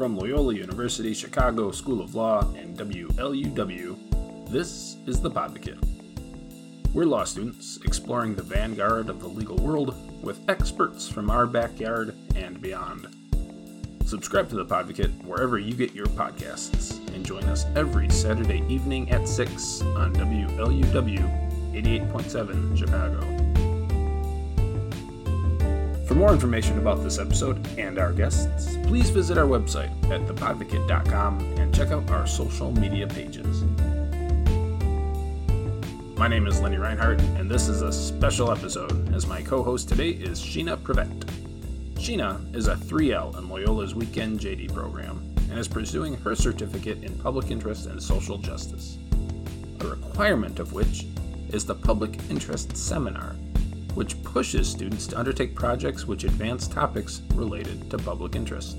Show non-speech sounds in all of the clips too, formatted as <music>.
from Loyola University Chicago School of Law and WLUW, this is The Podvocate. We're law students exploring the vanguard of the legal world with experts from our backyard and beyond. Subscribe to The Podvocate wherever you get your podcasts and join us every Saturday evening at 6 on WLUW 88.7 Chicago. For more information about this episode and our guests, please visit our website at thepodvocate.com and check out our social media pages. My name is Lenny Reinhardt, and this is a special episode as my co host today is Sheena Prevette. Sheena is a 3L in Loyola's Weekend JD program and is pursuing her certificate in public interest and social justice, a requirement of which is the Public Interest Seminar pushes students to undertake projects which advance topics related to public interest.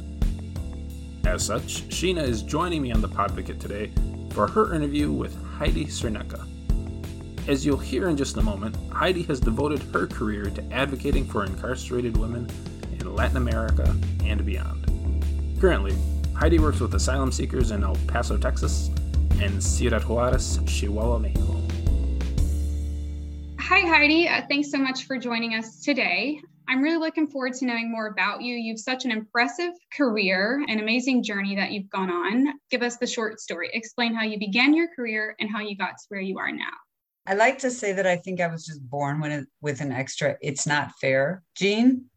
As such, Sheena is joining me on the Podvocate today for her interview with Heidi Cerneka. As you'll hear in just a moment, Heidi has devoted her career to advocating for incarcerated women in Latin America and beyond. Currently, Heidi works with asylum seekers in El Paso, Texas, and Ciudad Juarez, Chihuahua, Mexico. Hi, Heidi. Uh, thanks so much for joining us today. I'm really looking forward to knowing more about you. You've such an impressive career, an amazing journey that you've gone on. Give us the short story. Explain how you began your career and how you got to where you are now. I like to say that I think I was just born with, with an extra it's not fair gene.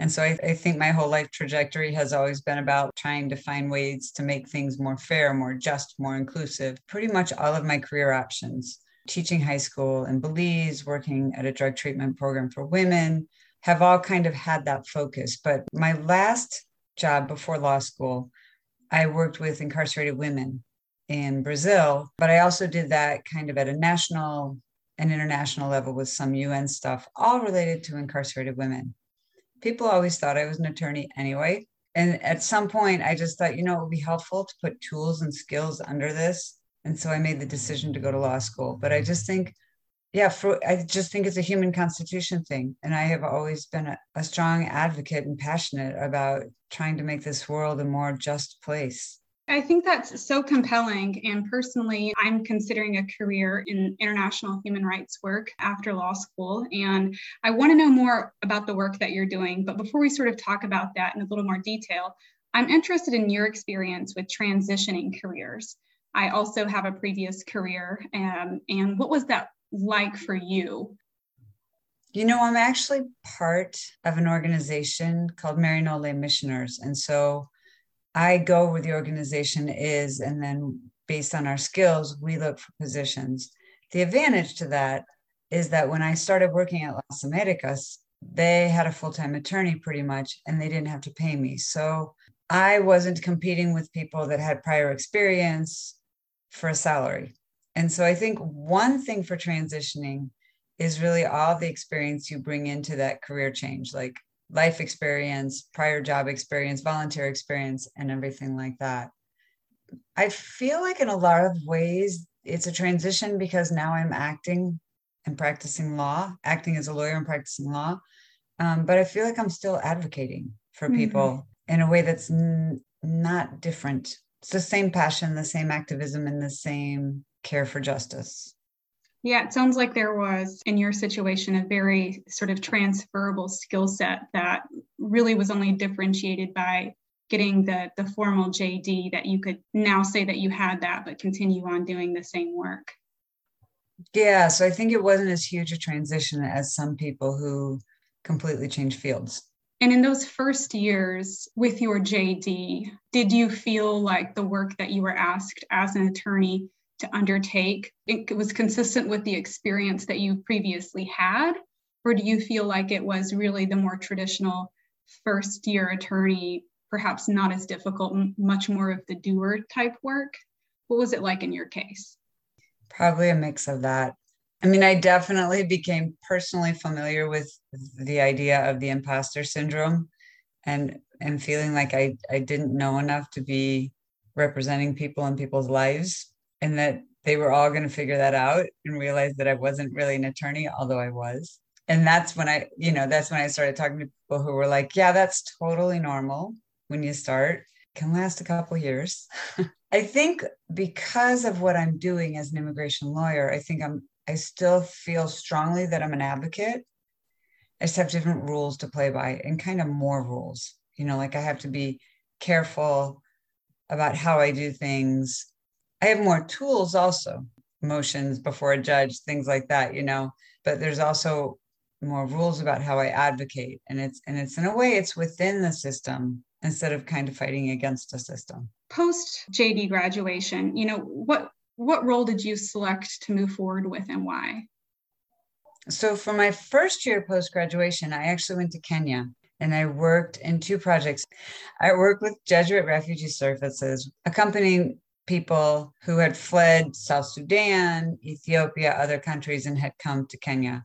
And so I, I, think my whole life trajectory has always been about trying to find ways to make things more fair, more just, more inclusive. Pretty much all of my career options teaching high school in Belize, working at a drug treatment program for women, have all kind of had that focus. But my last job before law school, I worked with incarcerated women in Brazil, but I also did that kind of at a national and international level with some UN stuff, all related to incarcerated women. People always thought I was an attorney anyway. And at some point, I just thought, you know, it would be helpful to put tools and skills under this and so I made the decision to go to law school. But I just think, yeah, for, I just think it's a human constitution thing. And I have always been a, a strong advocate and passionate about trying to make this world a more just place. I think that's so compelling. And personally, I'm considering a career in international human rights work after law school. And I want to know more about the work that you're doing. But before we sort of talk about that in a little more detail, I'm interested in your experience with transitioning careers. I also have a previous career. Um, and what was that like for you? You know, I'm actually part of an organization called Maryknoll Missioners. And so I go where the organization is, and then based on our skills, we look for positions. The advantage to that is that when I started working at Las Americas, they had a full time attorney pretty much, and they didn't have to pay me. So I wasn't competing with people that had prior experience for a salary. And so I think one thing for transitioning is really all the experience you bring into that career change, like life experience, prior job experience, volunteer experience, and everything like that. I feel like in a lot of ways, it's a transition because now I'm acting and practicing law, acting as a lawyer and practicing law. Um, but I feel like I'm still advocating for mm-hmm. people in a way that's n- not different it's the same passion, the same activism, and the same care for justice. Yeah, it sounds like there was in your situation a very sort of transferable skill set that really was only differentiated by getting the the formal JD that you could now say that you had that but continue on doing the same work. Yeah, so I think it wasn't as huge a transition as some people who completely change fields. And in those first years with your JD, did you feel like the work that you were asked as an attorney to undertake it was consistent with the experience that you previously had? Or do you feel like it was really the more traditional first year attorney, perhaps not as difficult, much more of the doer type work? What was it like in your case? Probably a mix of that. I mean, I definitely became personally familiar with the idea of the imposter syndrome and and feeling like I, I didn't know enough to be representing people in people's lives and that they were all going to figure that out and realize that I wasn't really an attorney, although I was. And that's when I, you know, that's when I started talking to people who were like, yeah, that's totally normal when you start. can last a couple years. <laughs> I think because of what I'm doing as an immigration lawyer, I think I'm I still feel strongly that I'm an advocate. I just have different rules to play by and kind of more rules. You know, like I have to be careful about how I do things. I have more tools also, motions before a judge, things like that, you know, but there's also more rules about how I advocate. And it's and it's in a way it's within the system instead of kind of fighting against a system. Post JD graduation, you know, what what role did you select to move forward with and why? So for my first year post graduation, I actually went to Kenya and I worked in two projects. I worked with Jesuit Refugee Services, accompanying people who had fled South Sudan, Ethiopia, other countries, and had come to Kenya.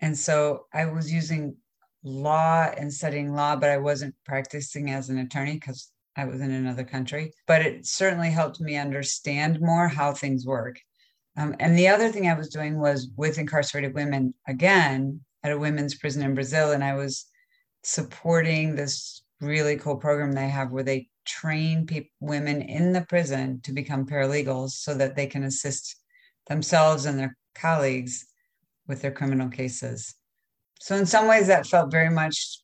And so I was using law and studying law, but I wasn't practicing as an attorney because I was in another country. But it certainly helped me understand more how things work. Um, and the other thing I was doing was with incarcerated women again at a women's prison in Brazil. And I was supporting this really cool program they have where they train people, women in the prison to become paralegals so that they can assist themselves and their colleagues with their criminal cases. So, in some ways, that felt very much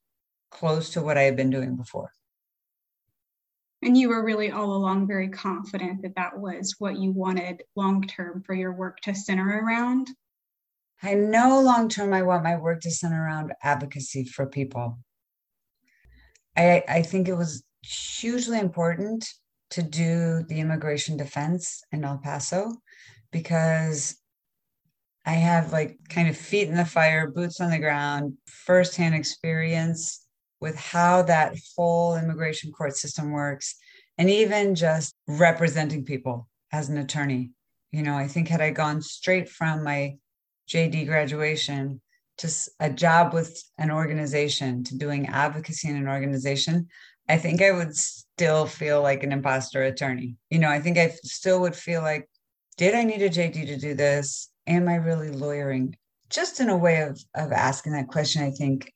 close to what I had been doing before. And you were really all along very confident that that was what you wanted long term for your work to center around? I know long term I want my work to center around advocacy for people. I, I think it was hugely important to do the immigration defense in El Paso because I have like kind of feet in the fire, boots on the ground, firsthand experience with how that whole immigration court system works, and even just representing people as an attorney. You know, I think had I gone straight from my JD graduation to a job with an organization to doing advocacy in an organization, I think I would still feel like an imposter attorney. You know, I think I still would feel like, did I need a JD to do this? Am I really lawyering? Just in a way of, of asking that question, I think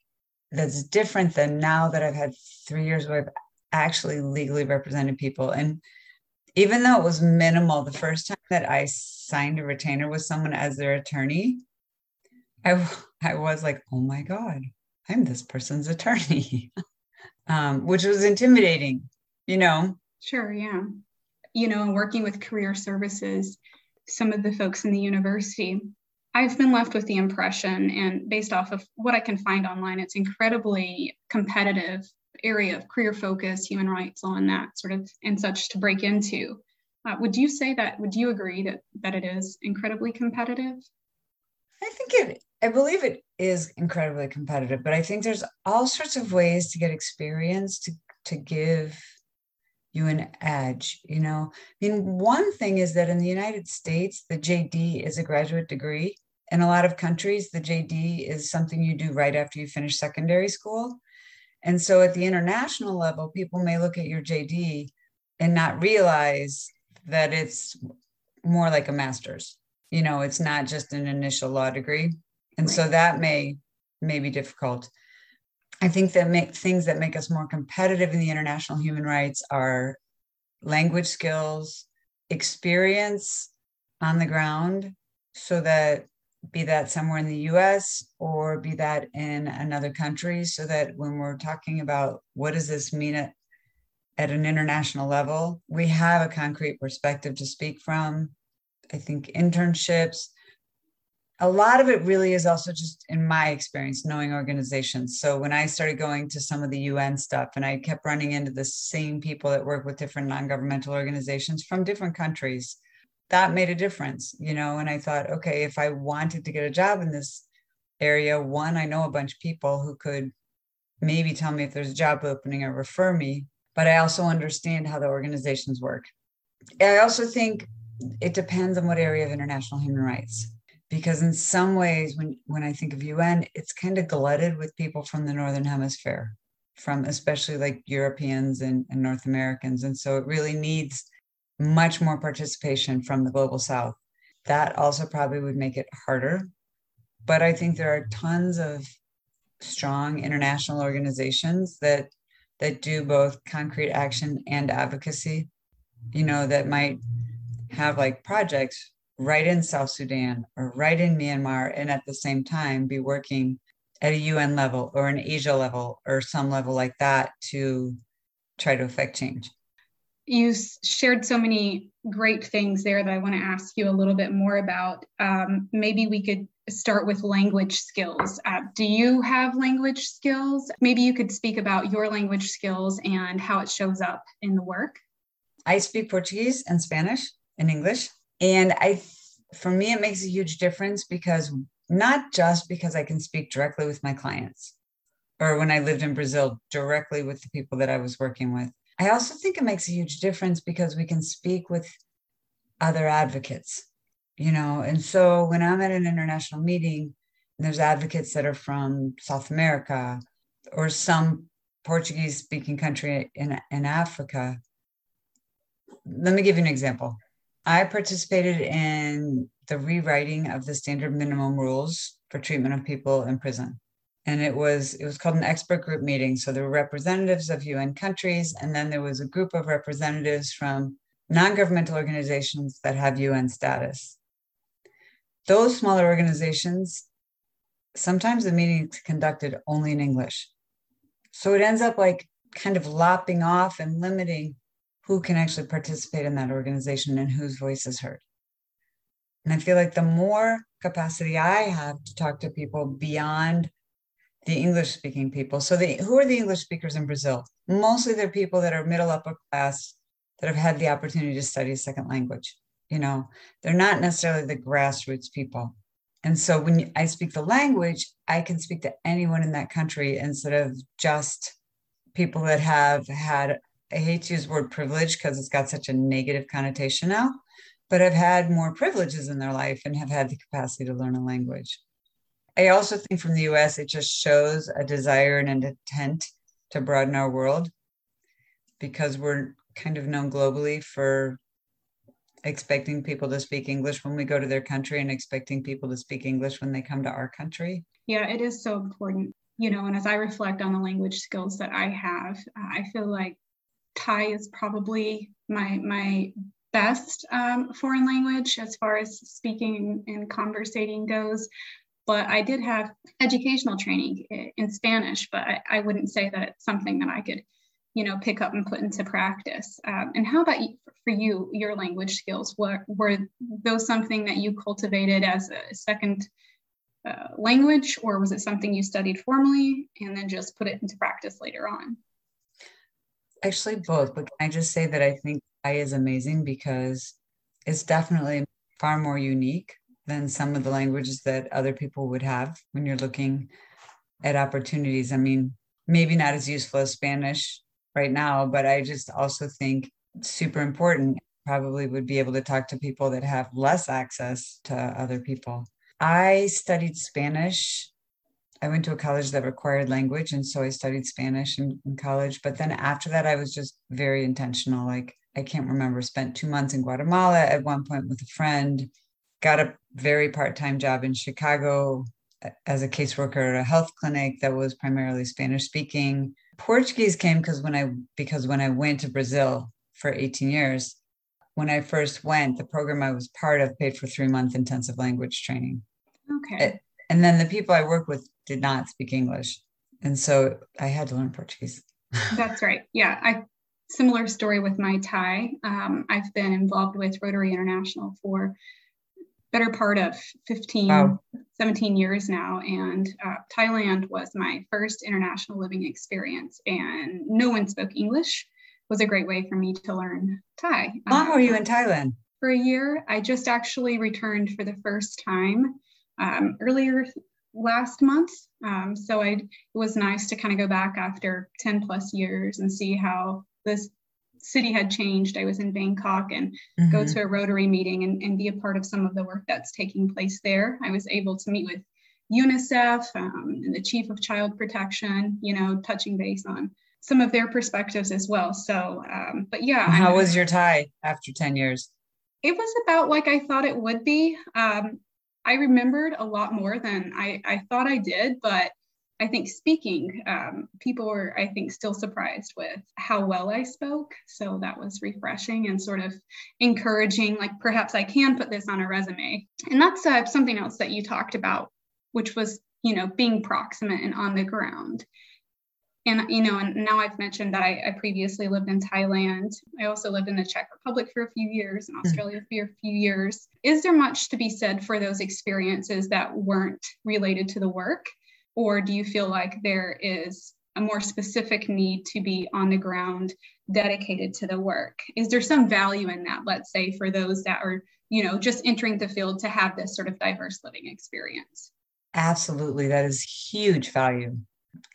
that's different than now that I've had three years where I've actually legally represented people. And even though it was minimal, the first time that I signed a retainer with someone as their attorney, I, <laughs> I was like, oh my God, I'm this person's attorney, <laughs> um, which was intimidating, you know? Sure, yeah. You know, working with career services, some of the folks in the university, I've been left with the impression, and based off of what I can find online, it's incredibly competitive area of career focus, human rights law, and that sort of and such to break into. Uh, would you say that? Would you agree that that it is incredibly competitive? I think it. I believe it is incredibly competitive, but I think there's all sorts of ways to get experience to to give you an edge you know i mean one thing is that in the united states the jd is a graduate degree in a lot of countries, the JD is something you do right after you finish secondary school. And so at the international level, people may look at your JD and not realize that it's more like a master's. You know, it's not just an initial law degree. And right. so that may may be difficult. I think that make things that make us more competitive in the international human rights are language skills, experience on the ground, so that be that somewhere in the US or be that in another country, so that when we're talking about what does this mean at, at an international level, we have a concrete perspective to speak from. I think internships, a lot of it really is also just in my experience knowing organizations. So when I started going to some of the UN stuff and I kept running into the same people that work with different non governmental organizations from different countries that made a difference, you know. And I thought, okay, if I wanted to get a job in this area, one, I know a bunch of people who could maybe tell me if there's a job opening or refer me, but I also understand how the organizations work. I also think it depends on what area of international human rights because in some ways when when i think of un it's kind of glutted with people from the northern hemisphere from especially like europeans and, and north americans and so it really needs much more participation from the global south. That also probably would make it harder. But I think there are tons of strong international organizations that that do both concrete action and advocacy, you know, that might have like projects right in South Sudan or right in Myanmar, and at the same time be working at a UN level or an Asia level or some level like that to try to affect change. You shared so many great things there that I want to ask you a little bit more about. Um, maybe we could start with language skills. Uh, do you have language skills? Maybe you could speak about your language skills and how it shows up in the work. I speak Portuguese and Spanish and English. And I, for me, it makes a huge difference because not just because I can speak directly with my clients or when I lived in Brazil, directly with the people that I was working with. I also think it makes a huge difference because we can speak with other advocates you know and so when i'm at an international meeting and there's advocates that are from south america or some portuguese speaking country in, in africa let me give you an example i participated in the rewriting of the standard minimum rules for treatment of people in prison. And it was it was called an expert group meeting. So there were representatives of un countries and then there was a group of representatives from non-governmental organizations that have un status. Those smaller organizations, sometimes the meeting's conducted only in English. So it ends up like kind of lopping off and limiting who can actually participate in that organization and whose voice is heard. And I feel like the more capacity I have to talk to people beyond the English speaking people. So the who are the English speakers in Brazil? Mostly they're people that are middle upper class that have had the opportunity to study a second language you know they're not necessarily the grassroots people and so when i speak the language i can speak to anyone in that country instead of just people that have had i hate to use the word privilege because it's got such a negative connotation now but have had more privileges in their life and have had the capacity to learn a language i also think from the us it just shows a desire and an intent to broaden our world because we're kind of known globally for expecting people to speak English when we go to their country and expecting people to speak English when they come to our country. Yeah, it is so important. You know, and as I reflect on the language skills that I have, I feel like Thai is probably my my best um, foreign language as far as speaking and conversating goes. But I did have educational training in Spanish, but I, I wouldn't say that it's something that I could you know pick up and put into practice. Um, and how about for you your language skills? What were those something that you cultivated as a second uh, language or was it something you studied formally and then just put it into practice later on actually both but can i just say that i think i is amazing because it's definitely far more unique than some of the languages that other people would have when you're looking at opportunities i mean maybe not as useful as spanish right now, but I just also think super important. Probably would be able to talk to people that have less access to other people. I studied Spanish. I went to a college that required language. And so I studied Spanish in, in college. But then after that, I was just very intentional. Like, I can't remember, spent two months in Guatemala at one point with a friend, got a very part time job in Chicago as a caseworker at a health clinic that was primarily Spanish speaking. Portuguese came because when I because when I went to Brazil for 18 years, when I first went, the program I was part of paid for three month intensive language training. Okay. It, and then the people I work with did not speak English. And so I had to learn Portuguese. <laughs> That's right. Yeah. I similar story with my Thai. Um, I've been involved with Rotary International for better part of 15, wow. 17 years now. And uh, Thailand was my first international living experience, and no one spoke English. It was a great way for me to learn Thai. How long uh, were you in Thailand? For a year. I just actually returned for the first time um, earlier last month. Um, so I, it was nice to kind of go back after 10 plus years and see how this city had changed. I was in Bangkok and mm-hmm. go to a Rotary meeting and, and, be a part of some of the work that's taking place there. I was able to meet with UNICEF um, and the Chief of Child Protection, you know, touching base on some of their perspectives as well. So, um, but yeah. How I'm, was your Thai after 10 years? It was about like I thought it would be. Um, I remembered a lot more than I, I thought I did, but I think speaking, um, people were, I think, still surprised with how well I spoke. So that was refreshing and sort of encouraging, like perhaps I can put this on a resume. And that's uh, something else that you talked about, which was, you know, being proximate and on the ground. And, you know, and now I've mentioned that I, I previously lived in Thailand. I also lived in the Czech Republic for a few years and hmm. Australia for a few years. Is there much to be said for those experiences that weren't related to the work? Or do you feel like there is a more specific need to be on the ground dedicated to the work? Is there some value in that, let's say, for those that are, you know, just entering the field to have this sort of diverse living experience? Absolutely. That is huge value.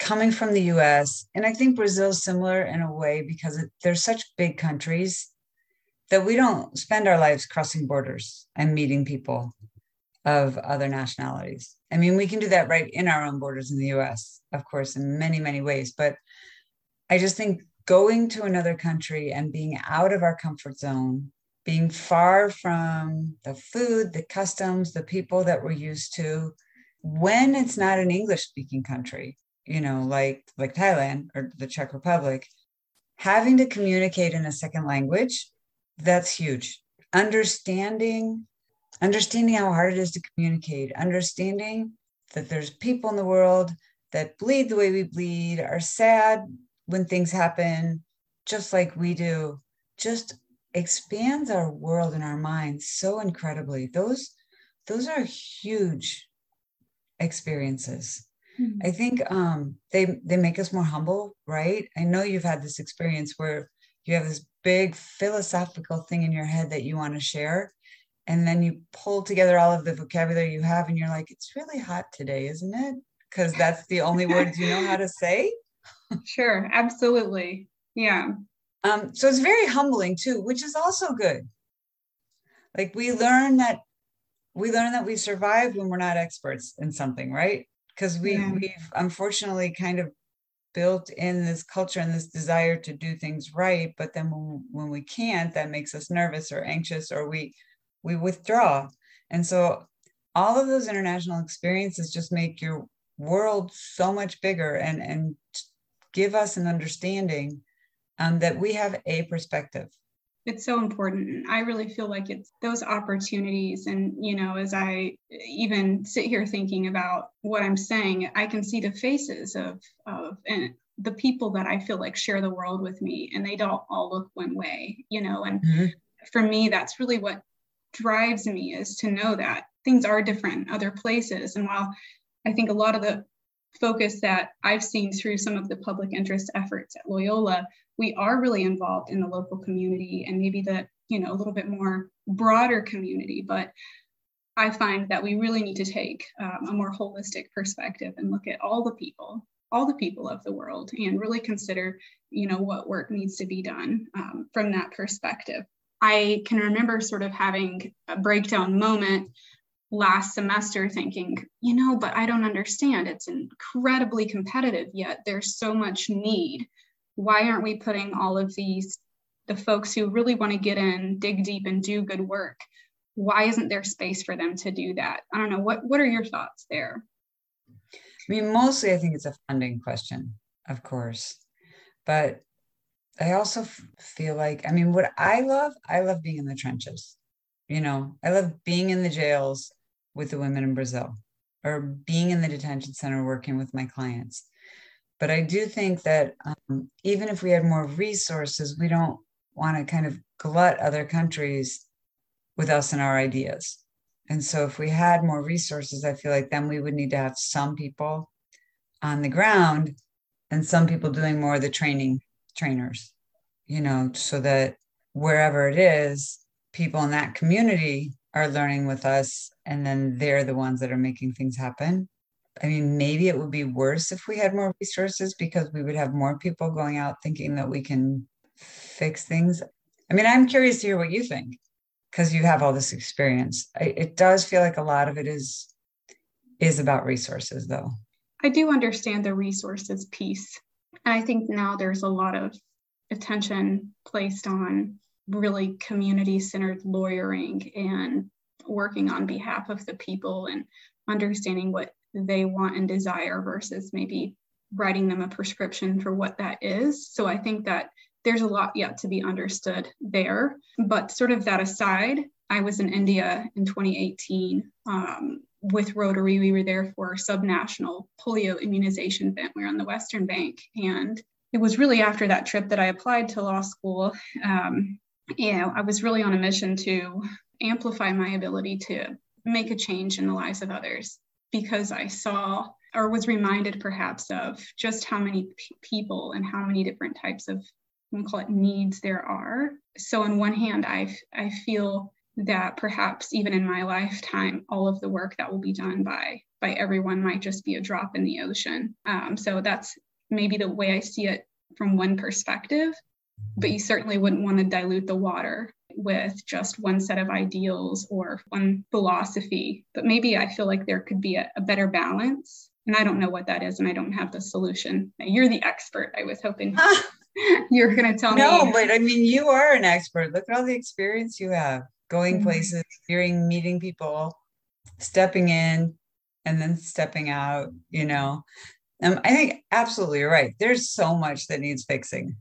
Coming from the US, and I think Brazil is similar in a way because it, they're such big countries that we don't spend our lives crossing borders and meeting people of other nationalities. I mean, we can do that right in our own borders in the US, of course, in many, many ways. But I just think going to another country and being out of our comfort zone, being far from the food, the customs, the people that we're used to, when it's not an English speaking country, you know, like like Thailand or the Czech Republic, having to communicate in a second language, that's huge. Understanding understanding how hard it is to communicate, understanding that there's people in the world that bleed the way we bleed, are sad when things happen, just like we do, just expands our world and our minds so incredibly. Those those are huge experiences. Mm-hmm. I think um, they they make us more humble, right? I know you've had this experience where you have this big philosophical thing in your head that you want to share, and then you pull together all of the vocabulary you have and you're like it's really hot today isn't it? Because that's the only words you know how to say. <laughs> Sure absolutely. Yeah. Um, so it's very humbling too which is also good. Like we learn that we learn that we survive when we're not experts in something right because we yeah. we've unfortunately kind of built in this culture and this desire to do things right but then when, when we can't that makes us nervous or anxious or we we withdraw. And so all of those international experiences just make your world so much bigger and, and give us an understanding um, that we have a perspective. It's so important. and I really feel like it's those opportunities. And, you know, as I even sit here thinking about what I'm saying, I can see the faces of, of, and the people that I feel like share the world with me, and they don't all look one way, you know. And mm-hmm. for me, that's really what drives me is to know that things are different in other places. And while I think a lot of the focus that I've seen through some of the public interest efforts at Loyola, we are really involved in the local community and maybe the, you know, a little bit more broader community. But I find that we really need to take um, a more holistic perspective and look at all the people, all the people of the world, and really consider, you know, what work needs to be done um, from that perspective. I can remember sort of having a breakdown moment last semester thinking, you know, but I don't understand. It's incredibly competitive, yet there's so much need. Why aren't we putting all of these, the folks who really want to get in, dig deep, and do good work? Why isn't there space for them to do that? I don't know. What, what are your thoughts there? I mean, mostly I think it's a funding question, of course. But I also feel like, I mean, what I love, I love being in the trenches. You know, I love being in the jails with the women in Brazil or being in the detention center working with my clients. But I do think that um, even if we had more resources, we don't want to kind of glut other countries with us and our ideas. And so if we had more resources, I feel like then we would need to have some people on the ground and some people doing more of the training trainers, you know, so that wherever it is, people in that community are learning with us and then they're the ones that are making things happen. I mean, maybe it would be worse if we had more resources because we would have more people going out thinking that we can fix things. I mean, I'm curious to hear what you think because you have all this experience. I, it does feel like a lot of it is is about resources though. I do understand the resources piece. And I think now there's a lot of attention placed on really community centered lawyering and working on behalf of the people and understanding what they want and desire versus maybe writing them a prescription for what that is. So I think that there's a lot yet to be understood there. But sort of that aside, I was in India in 2018 um, with Rotary. We were there for subnational polio immunization event. We were on the Western Bank. And it was really after that trip that I applied to law school. Um, you know, I was really on a mission to amplify my ability to make a change in the lives of others because I saw or was reminded perhaps of just how many p- people and how many different types of we call it needs there are. So on one hand, I I feel that perhaps even in my lifetime, all of the work that will be done by by everyone might just be a drop in the ocean. Um, so that's maybe the way I see it from one perspective. But you certainly wouldn't want to dilute the water with just one set of ideals or one philosophy. But maybe I feel like there could be a, a better balance. And I don't know what that is, and I don't have the solution. You're the expert. I was hoping <laughs> you're going to tell no, me. No, but I mean, you are an expert. Look at all the experience you have going mm-hmm. places, hearing, meeting people, stepping in, and then stepping out, you know. Um, I think absolutely right. There's so much that needs fixing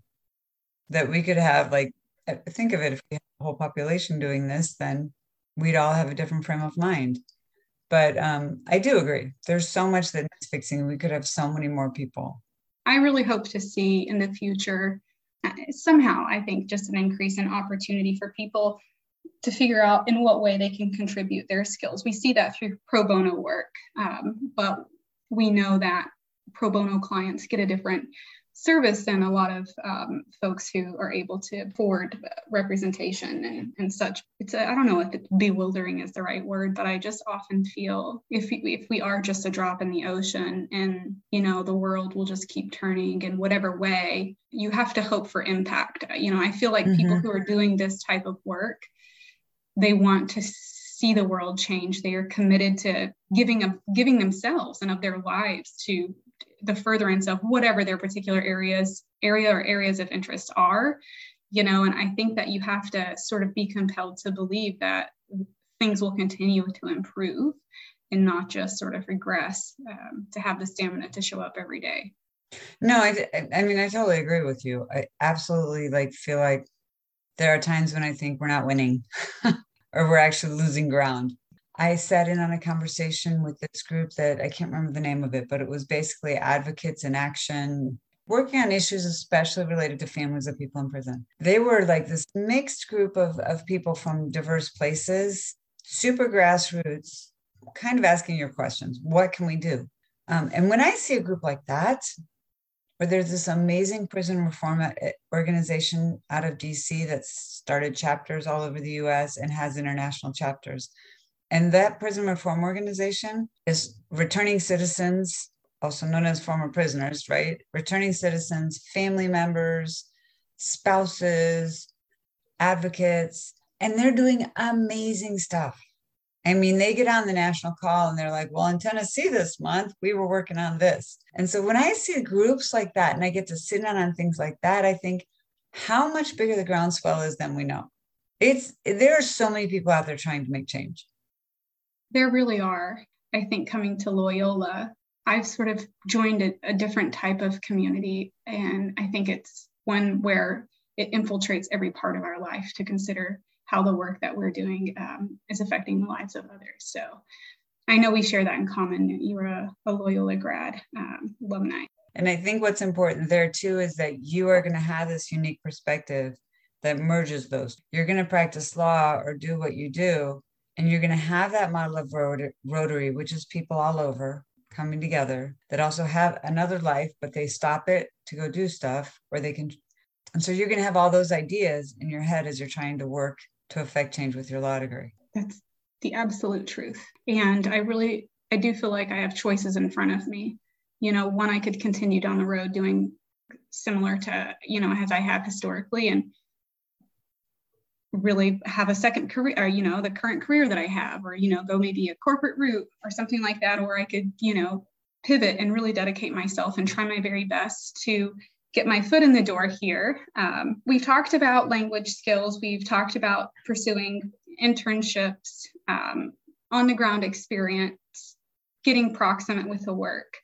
that we could have like think of it if we had the whole population doing this, then we'd all have a different frame of mind. But um, I do agree. There's so much that needs fixing. We could have so many more people. I really hope to see in the future uh, somehow, I think, just an increase in opportunity for people to figure out in what way they can contribute their skills. We see that through pro bono work, um, but we know that pro bono clients get a different service than a lot of um, folks who are able to afford representation and, and such. It's I don't know if bewildering is the right word, but I just often feel if we, if we are just a drop in the ocean and you know the world will just keep turning in whatever way, you have to hope for impact. You know, I feel like mm-hmm. people who are doing this type of work, they want to see the world change. They are committed to giving of giving themselves and of their lives to the furtherance of whatever their particular areas area or areas of interest are you know and i think that you have to sort of be compelled to believe that things will continue to improve and not just sort of regress um, to have the stamina to show up every day. No I, I mean i totally agree with you. I absolutely like feel like there are times when i think we're not winning <laughs> or we're actually losing ground I sat in on a conversation with this group that I can't remember the name of it, but it was basically advocates in action working on issues especially related to families of people in prison. They were like this mixed group of, of people from diverse places, super grassroots, kind of asking your questions. What can we do? Um, and when I see a group like that, where there's this amazing prison reform organization out of DC that started chapters all over the US and has international chapters. And that prison reform organization is returning citizens, also known as former prisoners, right? Returning citizens, family members, spouses, advocates, and they're doing amazing stuff. I mean, they get on the national call and they're like, well, in Tennessee this month, we were working on this. And so when I see groups like that and I get to sit in on things like that, I think how much bigger the groundswell is than we know. It's there are so many people out there trying to make change. There really are. I think coming to Loyola, I've sort of joined a, a different type of community. And I think it's one where it infiltrates every part of our life to consider how the work that we're doing um, is affecting the lives of others. So I know we share that in common. You're a, a Loyola grad um, alumni. And I think what's important there too is that you are going to have this unique perspective that merges those. You're going to practice law or do what you do, and you're going to have that model of Rotary, which is people all over coming together that also have another life, but they stop it to go do stuff, or they can. And so you're going to have all those ideas in your head as you're trying to work to affect change with your law degree. That's the absolute truth. And I really, I do feel like I have choices in front of me. You know, one, I could continue down the road doing similar to, you know, as I have historically and really have a second career or you know the current career that i have or you know go maybe a corporate route or something like that or i could you know pivot and really dedicate myself and try my very best to get my foot in the door here um, we've talked about language skills we've talked about pursuing internships um, on the ground experience getting proximate with the work.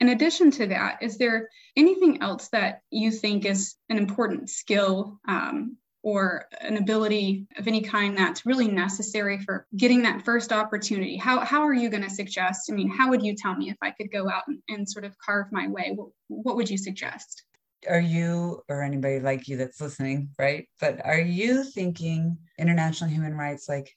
In addition to that, is there anything else that you think is an important skill um, or an ability of any kind that's really necessary for getting that first opportunity? How, how are you going to suggest? I mean, how would you tell me if I could go out and, and sort of carve my way? What, what would you suggest? Are you or anybody like you that's listening, right? But are you thinking international human rights like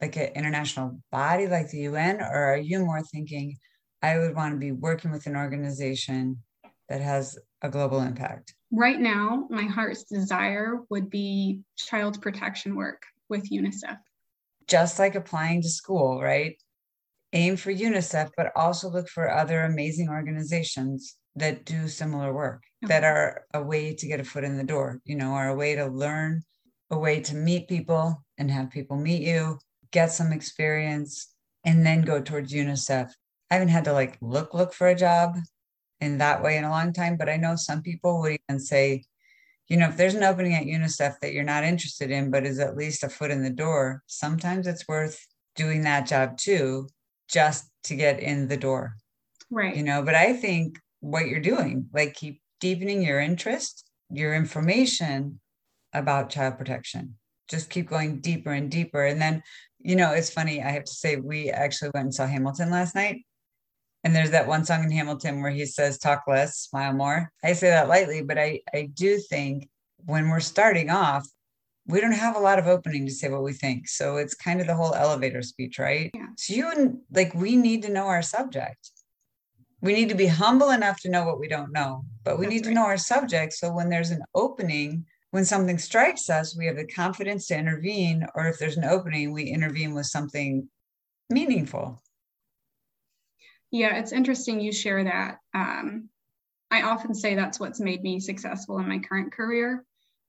like an international body like the UN, or are you more thinking I would want to be working with an organization that has a global impact? Right now, my heart's desire would be child protection work with UNICEF. Just like applying to school, right? Aim for UNICEF, but also look for other amazing organizations that do similar work, okay. that are a way to get a foot in the door, you know, are a way to learn, a way to meet people and have people meet you, get some experience, and then go towards UNICEF I haven't had to like look look for a job in that way in a long time, but I know some people would even say, you know, if there's an opening at UNICEF that you're not interested in, but is at least a foot in the door, sometimes it's worth doing that job too, just to get in the door. Right. You know, but I think what you're doing, like keep deepening your interest, your information about child protection. Just keep going deeper and deeper. And then, you know, it's funny. I have to say, we actually went and saw Hamilton last night. And there's that one song in Hamilton where he says, talk less, smile more. I say that lightly, but I, I do think when we're starting off, we don't have a lot of opening to say what we think. So it's kind of the whole elevator speech, right? Yeah. So you and like we need to know our subject. We need to be humble enough to know what we don't know, but we That's need right. to know our subject. So when there's an opening, when something strikes us, we have the confidence to intervene, or if there's an opening, we intervene with something meaningful. Yeah, it's interesting you share that. Um, I often say that's what's made me successful in my current career.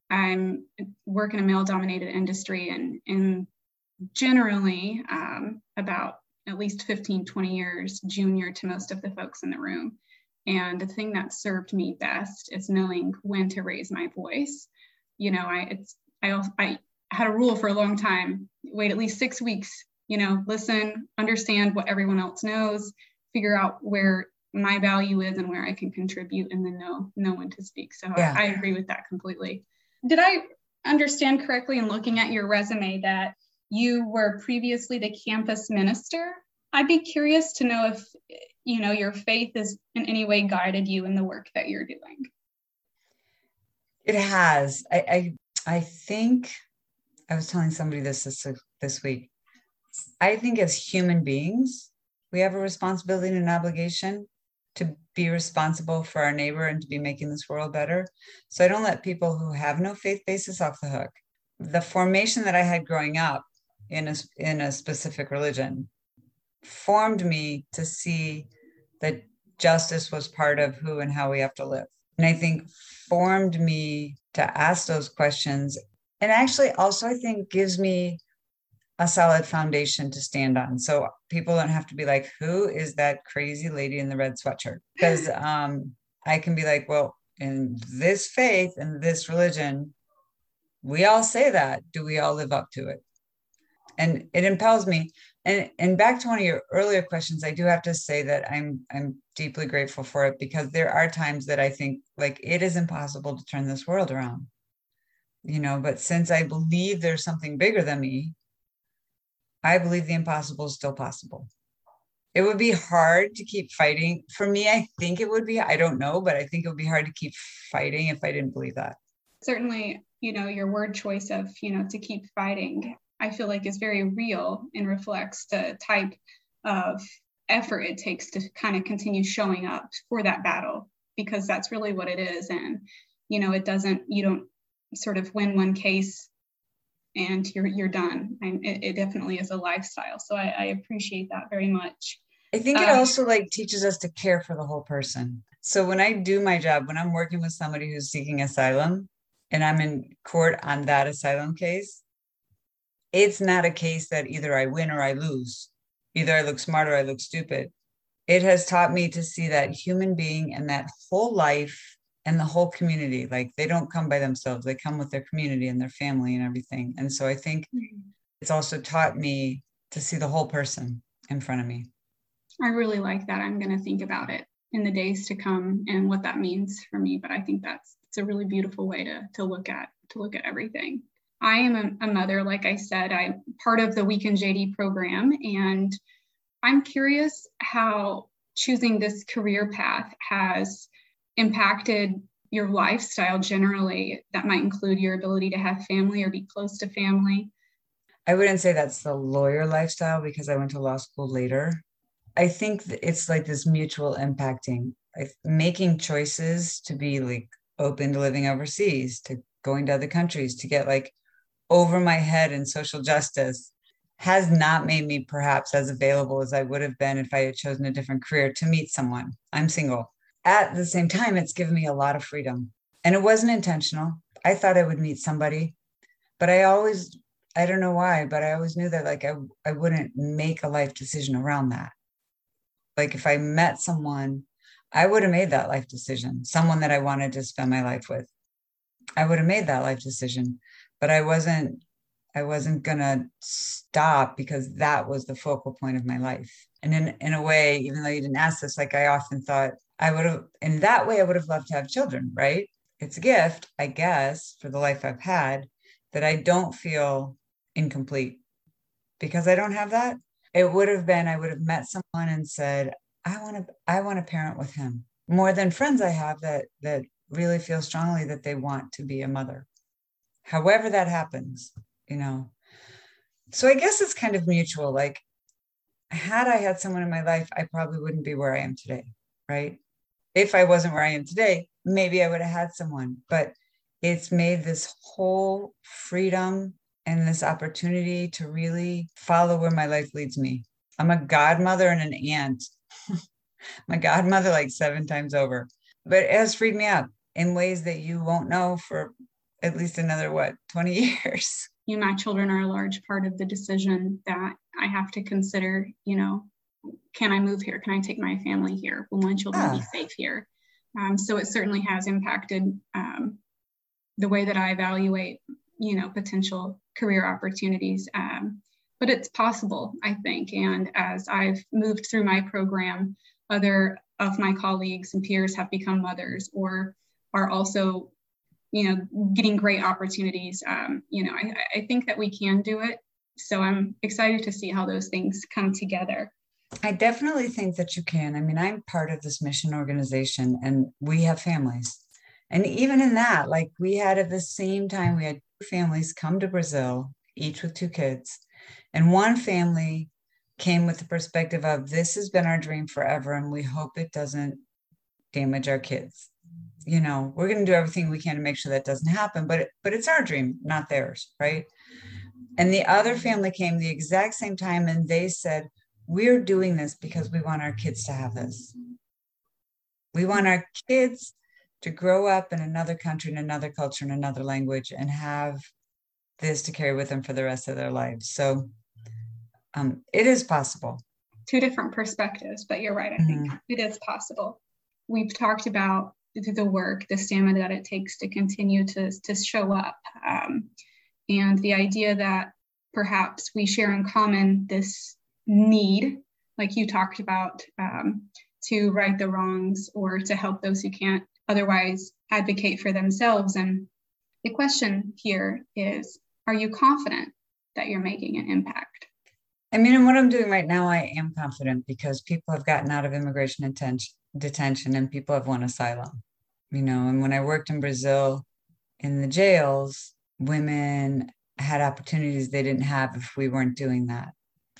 I'm work in a male dominated industry and, and generally um, about at least 15, 20 years junior to most of the folks in the room. And the thing that served me best is knowing when to raise my voice. You know, I it's I also, I had a rule for a long time: wait at least six weeks. You know, listen, understand what everyone else knows, figure out where my value is and where I can contribute and then know know when to speak. So yeah. I, I agree with that completely. Did I understand correctly in looking at your resume that you were previously the campus minister? I'd be curious to know if you know your faith has in any way guided you in the work that you're doing. It has. I I, I think I was telling somebody this, this this week. I think as human beings, we have a responsibility and an obligation to be responsible for our neighbor and to be making this world better. So I don't let people who have no faith basis off the hook. The formation that I had growing up in a, in a specific religion formed me to see that justice was part of who and how we have to live. And I think formed me to ask those questions. And actually, also, I think gives me a solid foundation to stand on. So people don't have to be like, who is that crazy lady in the red sweatshirt? <laughs> Because um, I can be like, well, in this faith and this religion, we all say that. Do we all live up to it? And it impels me. And and back to one of your earlier questions, I do have to say that I'm I'm deeply grateful for it because there are times that I think like it is impossible to turn this world around. You know, but since I believe there's something bigger than me, I believe the impossible is still possible. It would be hard to keep fighting. For me, I think it would be. I don't know, but I think it would be hard to keep fighting if I didn't believe that. Certainly, you know, your word choice of, you know, to keep fighting, I feel like is very real and reflects the type of effort it takes to kind of continue showing up for that battle because that's really what it is. And, you know, it doesn't, you don't sort of win one case and you're you're done. It, it, definitely is a lifestyle. So I, I appreciate that very much. I think it um, also like teaches us to care for the whole person. So when I do my job, when I'm working with somebody who's seeking asylum and I'm in court on that asylum case, it's not a case that either I win or I lose. Either I look smart or I look stupid. It has taught me to see that human being and that whole life and the whole community like they don't come by themselves they come with their community and their family and everything and so i think mm-hmm. it's also taught me to see the whole person in front of me I really like that. I'm going to think about it in the days to come and what that means for me. But I think that's it's a really beautiful way to to look at to look at everything. I am a, a mother, like I said. I'm part of the Weekend JD program, and I'm curious how choosing this career path has impacted your lifestyle generally. That might include your ability to have family or be close to family. I wouldn't say that's the lawyer lifestyle because I went to law school later. I think it's like this mutual impacting, like making choices to be like open to living overseas, to going to other countries, to get like over my head in social justice has not made me perhaps as available as I would have been if I had chosen a different career to meet someone. I'm single. At the same time, it's given me a lot of freedom. And it wasn't intentional. I thought I would meet somebody, but I always, I don't know why, but I always knew that like I, I wouldn't make a life decision around that. Like if I met someone, I would have made that life decision, someone that I wanted to spend my life with. I would have made that life decision, but I wasn't I wasn't gonna stop because that was the focal point of my life. And in in a way, even though you didn't ask this, like I often thought I would have in that way I would have loved to have children, right? It's a gift, I guess, for the life I've had that I don't feel incomplete because I don't have that it would have been I would have met someone and said, I want to I want to parent with him more than friends I have that that really feel strongly that they want to be a mother. However that happens, you know. So I guess it's kind of mutual. Like had I had someone in my life, I probably wouldn't be where I am today, right? If I wasn't where I am today, maybe I would have had someone, but it's made this whole freedom and this opportunity to really follow where my life leads me. I'm a godmother and an aunt. <laughs> my godmother like seven times over, but it has freed me up in ways that you won't know for at least another what 20 <laughs> years. You, my children are a large part of the decision that I have to consider. You know, can I move here? Can I take my family here? Will my children yeah. be safe here? Um, so it certainly has impacted um, the way that I evaluate, you know, potential career opportunities. Um, but it's possible, I think. And as I've moved through my program, other of my colleagues and peers have become mothers or are also, you know, getting great opportunities. Um, you know, I, I think that we can do it. So I'm excited to see how those things come together. I definitely think that you can. I mean, I'm part of this mission organization and we have families. And even in that, like we had at the same time, we had two families come to Brazil, each with two kids. And one family came with the perspective of this has been our dream forever, and we hope it doesn't damage our kids. You know, we're going to do everything we can to make sure that doesn't happen, but it, but it's our dream, not theirs, right? And the other family came the exact same time, and they said, "We're doing this because we want our kids to have this. We want our kids to grow up in another country, in another culture, in another language, and have this to carry with them for the rest of their lives. So um, it is possible. Two different perspectives, but you're right. I think mm-hmm. it is possible. We've talked about the work, the stamina that it takes to continue to, to show up, um, and the idea that perhaps we share in common this need, like you talked about, um, to right the wrongs or to help those who can't otherwise advocate for themselves. And the question here is Are you confident that you're making an impact? I mean, in what I'm doing right now, I am confident because people have gotten out of immigration detention, detention and people have won asylum. You know, and when I worked in Brazil in the jails, women had opportunities they didn't have if we weren't doing that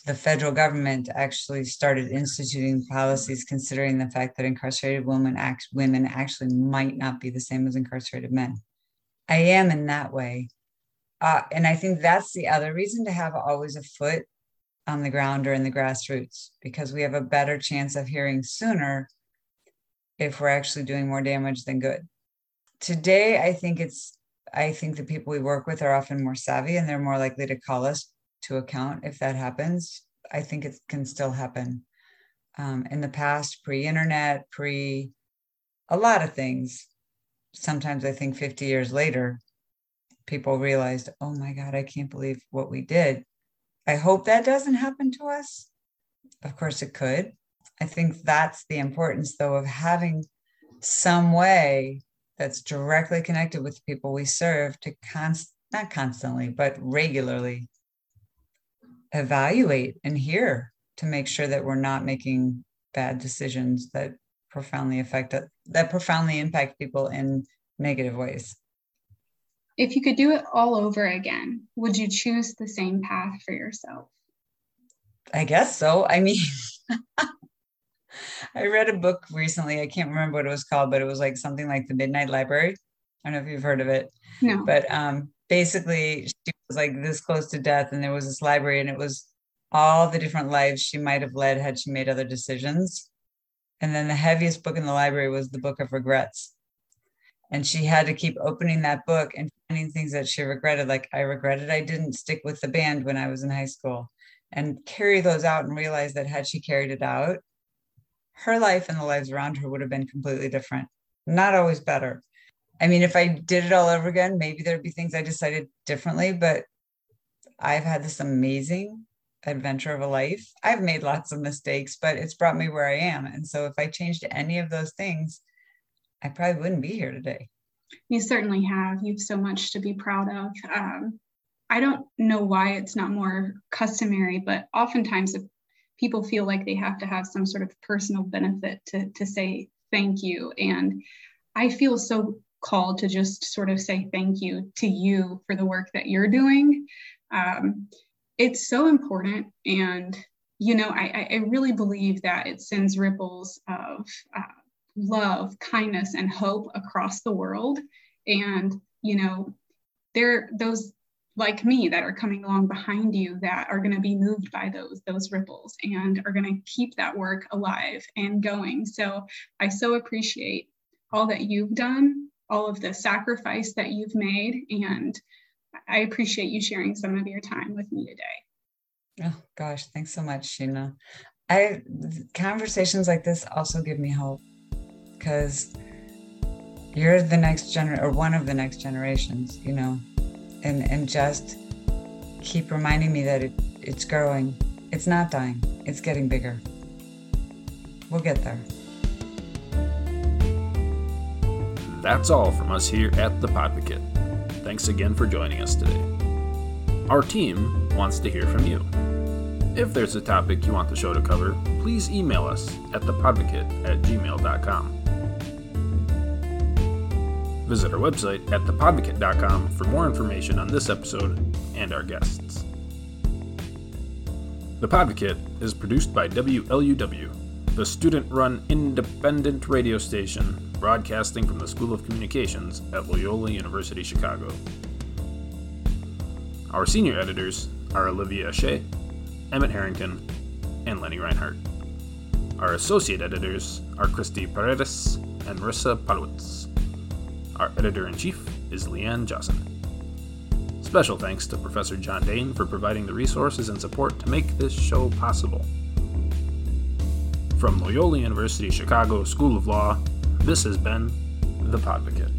the federal government actually started instituting policies considering the fact that incarcerated women act, women actually might not be the same as incarcerated men. I am in that way. Uh, and I think that's the other reason to have always a foot on the ground or in the grassroots, because we have a better chance of hearing sooner if we're actually doing more damage than good. Today, I think it's, I think the people we work with are often more savvy and they're more likely to call us to account if that happens. I think it can still happen. Um, in the past, pre internet, pre a lot of things, sometimes I think 50 years later, people realized, oh my God, I can't believe what we did. I hope that doesn't happen to us. Of course, it could. I think that's the importance, though, of having some way that's directly connected with the people we serve to const not constantly, but regularly evaluate and hear to make sure that we're not making bad decisions that profoundly affect it, that profoundly impact people in negative ways. If you could do it all over again, would you choose the same path for yourself? I guess so. I mean, <laughs> I read a book recently. I can't remember what it was called, but it was like something like the Midnight Library. I don't know if you've heard of it. No. But um, basically, she was like this close to death, and there was this library, and it was all the different lives she might have led had she made other decisions. And then the heaviest book in the library was the Book of Regrets. And she had to keep opening that book and finding things that she regretted. Like, I regretted I didn't stick with the band when I was in high school and carry those out and realize that had she carried it out, her life and the lives around her would have been completely different. Not always better. I mean, if I did it all over again, maybe there'd be things I decided differently, but I've had this amazing adventure of a life. I've made lots of mistakes, but it's brought me where I am. And so if I changed any of those things, I probably wouldn't be here today. You certainly have. You've so much to be proud of. Um, I don't know why it's not more customary, but oftentimes if people feel like they have to have some sort of personal benefit to, to say thank you. And I feel so called to just sort of say thank you to you for the work that you're doing. Um, it's so important. And, you know, I, I really believe that it sends ripples of uh, love, kindness, and hope across the world. And, you know, there, those like me that are coming along behind you that are going to be moved by those those ripples and are going to keep that work alive and going so i so appreciate all that you've done all of the sacrifice that you've made and i appreciate you sharing some of your time with me today. Oh gosh thanks so much sheena. I conversations like this also give me hope because you're the next gener or one of the next generations you know? And and just keep reminding me that it, it's growing. It's not dying. It's getting bigger. We'll get there that's all from us here at the podvocate. Thanks again for joining us today. Our team wants to hear from you. If there's a topic you want the show to cover please email us at thepodvocate at gmail.com Visit our website at thepodvocate.com for more information on this episode and our guests. The Podvocate is produced by WLUW, the student run independent radio station broadcasting from the School of Communications at Loyola University Chicago. Our senior editors are Olivia Shea, Emmett Harrington, and Lenny Reinhardt. Our associate editors are Christy Paredes and Marissa Palwitz. Our editor in chief is Leanne Jossen. Special thanks to Professor John Dane for providing the resources and support to make this show possible. From Loyola University Chicago School of Law, this has been The Podvocate.